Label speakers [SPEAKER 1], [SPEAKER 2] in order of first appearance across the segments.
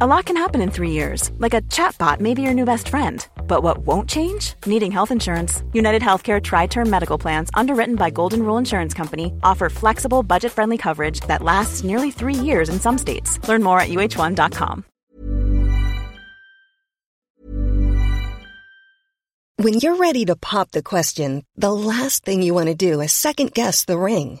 [SPEAKER 1] A lot can happen in three years, like a chatbot may be your new best friend. But what won't change? Needing health insurance. United Healthcare Tri Term Medical Plans, underwritten by Golden Rule Insurance Company, offer flexible, budget friendly coverage that lasts nearly three years in some states. Learn more at uh1.com.
[SPEAKER 2] When you're ready to pop the question, the last thing you want to do is second guess the ring.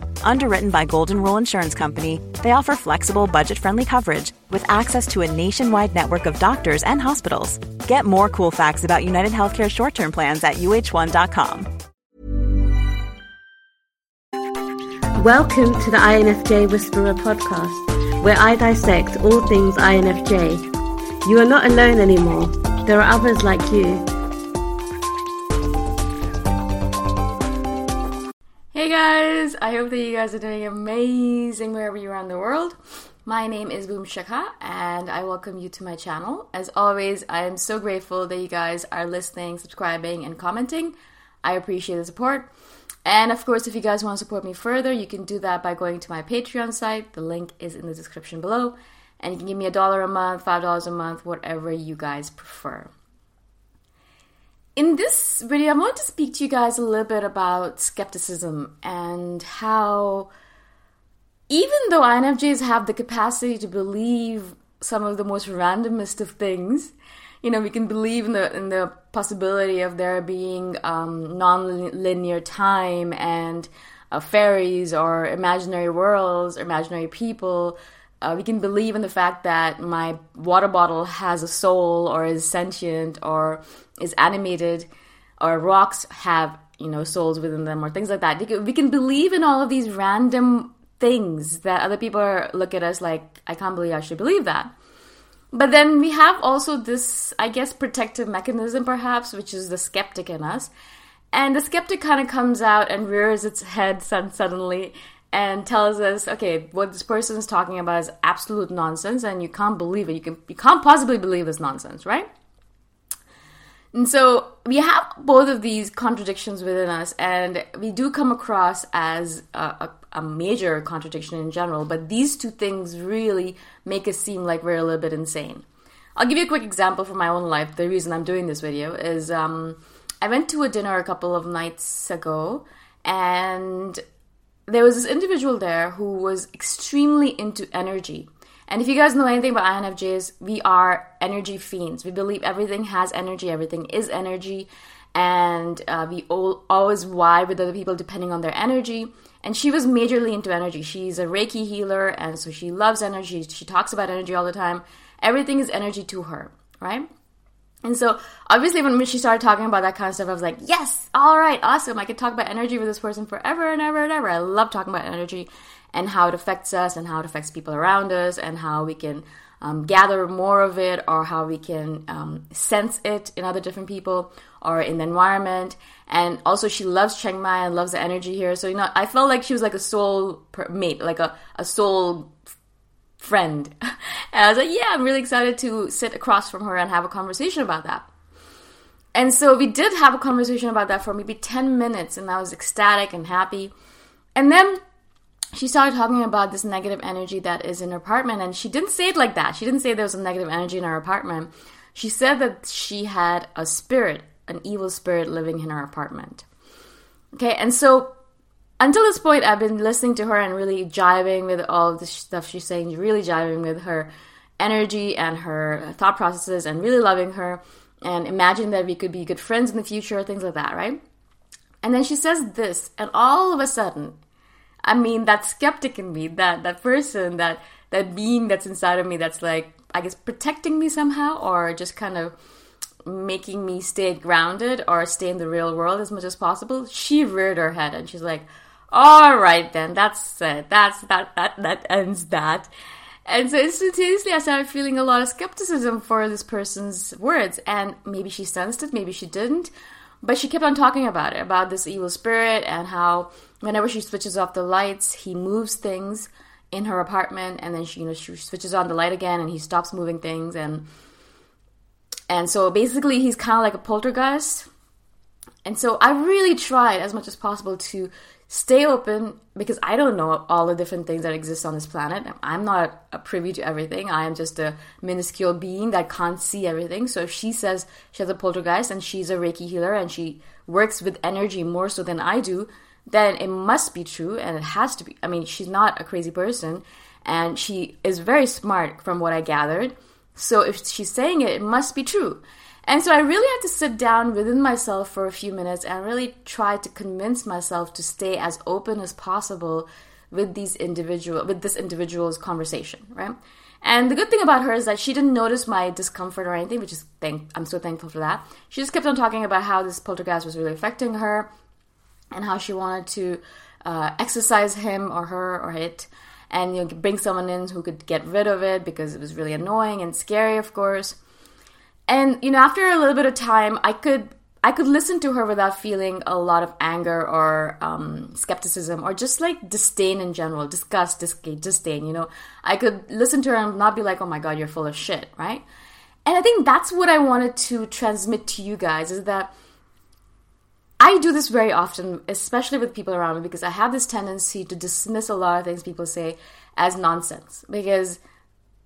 [SPEAKER 1] Underwritten by Golden Rule Insurance Company, they offer flexible, budget friendly coverage with access to a nationwide network of doctors and hospitals. Get more cool facts about United Healthcare short term plans at uh1.com.
[SPEAKER 3] Welcome to the INFJ Whisperer podcast, where I dissect all things INFJ. You are not alone anymore, there are others like you.
[SPEAKER 4] Guys, I hope that you guys are doing amazing wherever you are in the world. My name is Boom Shikha and I welcome you to my channel. As always, I am so grateful that you guys are listening, subscribing, and commenting. I appreciate the support. And of course, if you guys want to support me further, you can do that by going to my Patreon site. The link is in the description below. And you can give me a dollar a month, five dollars a month, whatever you guys prefer. In this video, I want to speak to you guys a little bit about skepticism and how, even though INFJs have the capacity to believe some of the most randomest of things, you know, we can believe in the in the possibility of there being um, non-linear time and uh, fairies or imaginary worlds, or imaginary people. Uh, we can believe in the fact that my water bottle has a soul or is sentient or is animated or rocks have you know souls within them or things like that we can believe in all of these random things that other people look at us like i can't believe i should believe that but then we have also this i guess protective mechanism perhaps which is the skeptic in us and the skeptic kind of comes out and rears its head suddenly and tells us, okay, what this person is talking about is absolute nonsense, and you can't believe it. You can you can't possibly believe this nonsense, right? And so we have both of these contradictions within us, and we do come across as a, a, a, major contradiction in general, but these two things really make us seem like we're a little bit insane. I'll give you a quick example from my own life. The reason I'm doing this video is um, I went to a dinner a couple of nights ago, and there was this individual there who was extremely into energy. And if you guys know anything about INFJs, we are energy fiends. We believe everything has energy, everything is energy, and uh, we all, always vibe with other people depending on their energy. And she was majorly into energy. She's a Reiki healer, and so she loves energy. She talks about energy all the time. Everything is energy to her, right? And so, obviously, when she started talking about that kind of stuff, I was like, yes, all right, awesome. I could talk about energy with this person forever and ever and ever. I love talking about energy and how it affects us and how it affects people around us and how we can um, gather more of it or how we can um, sense it in other different people or in the environment. And also, she loves Chiang Mai and loves the energy here. So, you know, I felt like she was like a soul mate, like a, a soul friend. and I was like, yeah, I'm really excited to sit across from her and have a conversation about that. And so we did have a conversation about that for maybe 10 minutes, and I was ecstatic and happy. And then she started talking about this negative energy that is in her apartment, and she didn't say it like that. She didn't say there was a negative energy in her apartment. She said that she had a spirit, an evil spirit living in her apartment. Okay, and so until this point, I've been listening to her and really jiving with all the stuff she's saying, really jiving with her energy and her thought processes, and really loving her and imagine that we could be good friends in the future, things like that, right? And then she says this, and all of a sudden, I mean, that skeptic in me, that that person, that that being that's inside of me, that's like, I guess, protecting me somehow, or just kind of making me stay grounded or stay in the real world as much as possible. She reared her head and she's like, all right then. That's it that's that that that ends that. And so instantaneously i started feeling a lot of skepticism for this person's words. And maybe she sensed it maybe she didn't. But she kept on talking about it about this evil spirit and how whenever she switches off the lights he moves things in her apartment. And then she you know she switches on the light again and he stops moving things. And and so basically he's kind of like a poltergeist. And so i really tried as much as possible to stay open because I don't know all the different things that exist on this planet. I'm not a privy to everything. I am just a minuscule being that can't see everything. So if she says she has a poltergeist and she's a Reiki healer and she works with energy more so than I do, then it must be true and it has to be. I mean, she's not a crazy person and she is very smart from what I gathered. So if she's saying it, it must be true. And so I really had to sit down within myself for a few minutes and really try to convince myself to stay as open as possible with these individual with this individual's conversation, right? And the good thing about her is that she didn't notice my discomfort or anything, which is thank I'm so thankful for that. She just kept on talking about how this poltergeist was really affecting her and how she wanted to uh, exercise him or her or it and you know bring someone in who could get rid of it because it was really annoying and scary, of course. And you know, after a little bit of time, I could I could listen to her without feeling a lot of anger or um, skepticism or just like disdain in general, disgust, disdain, disdain. You know, I could listen to her and not be like, "Oh my god, you're full of shit," right? And I think that's what I wanted to transmit to you guys is that I do this very often, especially with people around me, because I have this tendency to dismiss a lot of things people say as nonsense because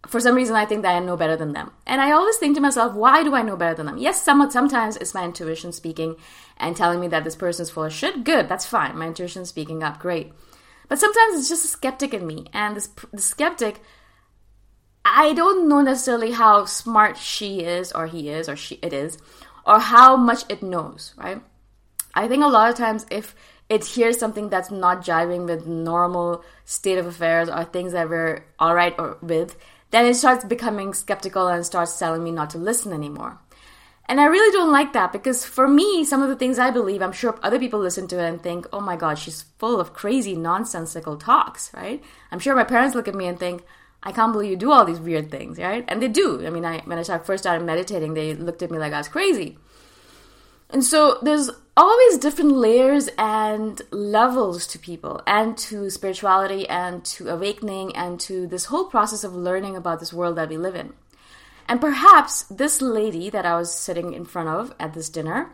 [SPEAKER 4] for some reason I think that I know better than them. And I always think to myself, why do I know better than them? Yes, somewhat sometimes it's my intuition speaking and telling me that this person is full of shit. Good, that's fine. My intuition speaking up, great. But sometimes it's just a skeptic in me, and this the skeptic I don't know necessarily how smart she is or he is or she it is or how much it knows, right? I think a lot of times if it hears something that's not jiving with normal state of affairs or things that we're all right or with, then it starts becoming skeptical and starts telling me not to listen anymore. And I really don't like that because for me, some of the things I believe, I'm sure other people listen to it and think, oh my God, she's full of crazy, nonsensical talks, right? I'm sure my parents look at me and think, I can't believe you do all these weird things, right? And they do. I mean, I, when I first started meditating, they looked at me like I was crazy. And so there's always different layers and levels to people and to spirituality and to awakening and to this whole process of learning about this world that we live in. And perhaps this lady that I was sitting in front of at this dinner,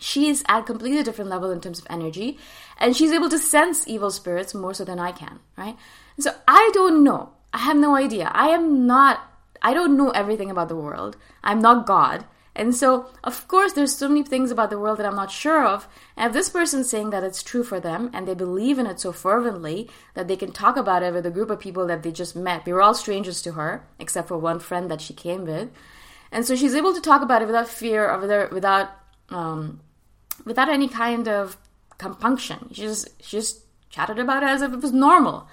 [SPEAKER 4] she's at a completely different level in terms of energy and she's able to sense evil spirits more so than I can, right? And so I don't know. I have no idea. I am not I don't know everything about the world. I'm not God. And so, of course, there's so many things about the world that I'm not sure of. And if this person's saying that it's true for them and they believe in it so fervently that they can talk about it with a group of people that they just met, they were all strangers to her, except for one friend that she came with. And so she's able to talk about it without fear or without, without, um, without any kind of compunction. She just, she just chatted about it as if it was normal.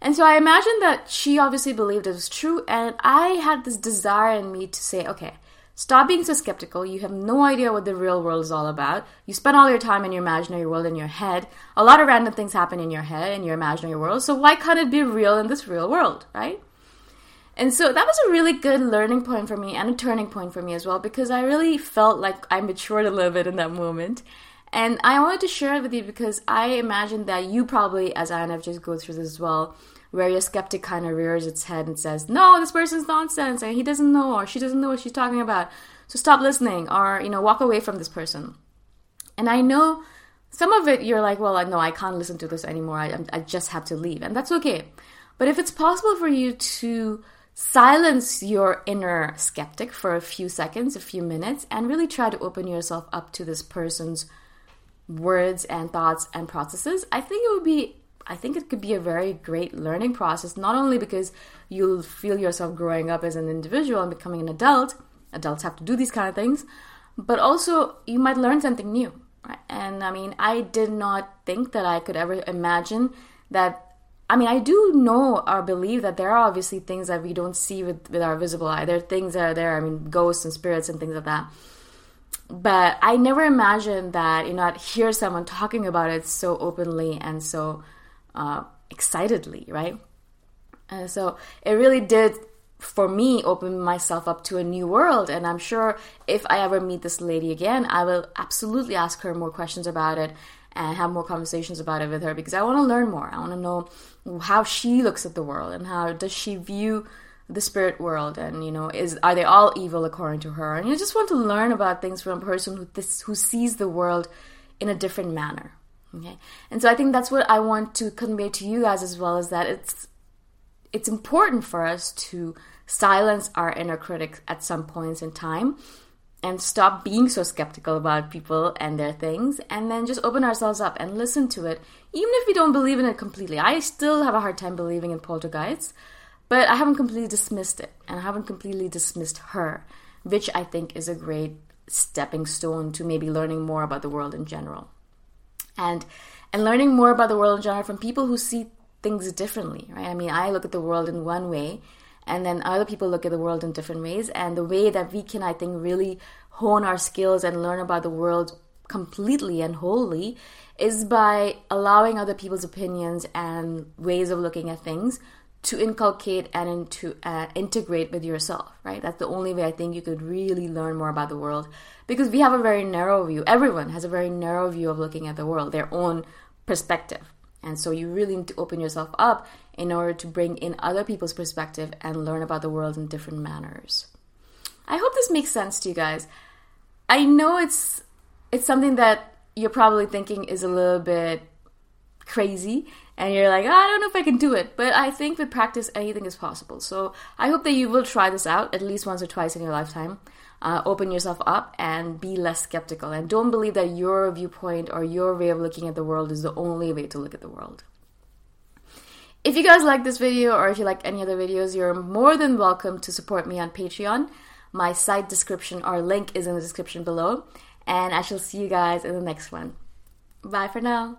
[SPEAKER 4] And so I imagine that she obviously believed it was true, and I had this desire in me to say, okay, Stop being so skeptical. You have no idea what the real world is all about. You spend all your time in your imaginary world in your head. A lot of random things happen in your head, in your imaginary world. So why can't it be real in this real world, right? And so that was a really good learning point for me and a turning point for me as well because I really felt like I matured a little bit in that moment. And I wanted to share it with you because I imagine that you probably, as INFJs, go through this as well where your skeptic kind of rears its head and says, No, this person's nonsense, and he doesn't know, or she doesn't know what she's talking about. So stop listening, or, you know, walk away from this person. And I know some of it you're like, Well, no, I can't listen to this anymore. I, I just have to leave. And that's okay. But if it's possible for you to silence your inner skeptic for a few seconds, a few minutes, and really try to open yourself up to this person's words and thoughts and processes, I think it would be I think it could be a very great learning process, not only because you'll feel yourself growing up as an individual and becoming an adult, adults have to do these kind of things, but also you might learn something new. Right? And I mean, I did not think that I could ever imagine that. I mean, I do know or believe that there are obviously things that we don't see with, with our visible eye. There are things that are there, I mean, ghosts and spirits and things like that but I never imagined that you know I'd hear someone talking about it so openly and so uh, excitedly, right? And so it really did, for me, open myself up to a new world. And I'm sure if I ever meet this lady again, I will absolutely ask her more questions about it and have more conversations about it with her because I want to learn more. I want to know how she looks at the world and how does she view the spirit world and you know is are they all evil according to her and you just want to learn about things from a person who this who sees the world in a different manner Okay. And so I think that's what I want to convey to you guys as well is that it's it's important for us to silence our inner critic at some points in time and stop being so skeptical about people and their things and then just open ourselves up and listen to it even if we don't believe in it completely. I still have a hard time believing in poltergeists, but I haven't completely dismissed it and I haven't completely dismissed her, which I think is a great stepping stone to maybe learning more about the world in general and and learning more about the world in general from people who see things differently right? I mean i look at the world in one way and then other people look at the world in different ways and the way that we can i think really hone our skills and learn about the world completely and wholly is by allowing other people's opinions and ways of looking at things to inculcate and into uh, integrate with yourself right? That's the only way i think you could really learn more about the world. Because we have a very narrow view. Everyone has a very narrow view of looking at the world their own perspective. And so you really need to open yourself up in order to bring in other people's perspective and learn about the world in different manners. I hope this makes sense to you guys. I know it's it's something that you're probably thinking is a little bit crazy and you're like, oh, I don't know if I can do it. But I think with practice, anything is possible. So I hope that you will try this out at least once or twice in your lifetime. Uh, open yourself up and be less skeptical. And don't believe that your viewpoint or your way of looking at the world is the only way to look at the world. If you guys like this video or if you like any other videos, you're more than welcome to support me on Patreon. My site description or link is in the description below. And I shall see you guys in the next one. Bye for now.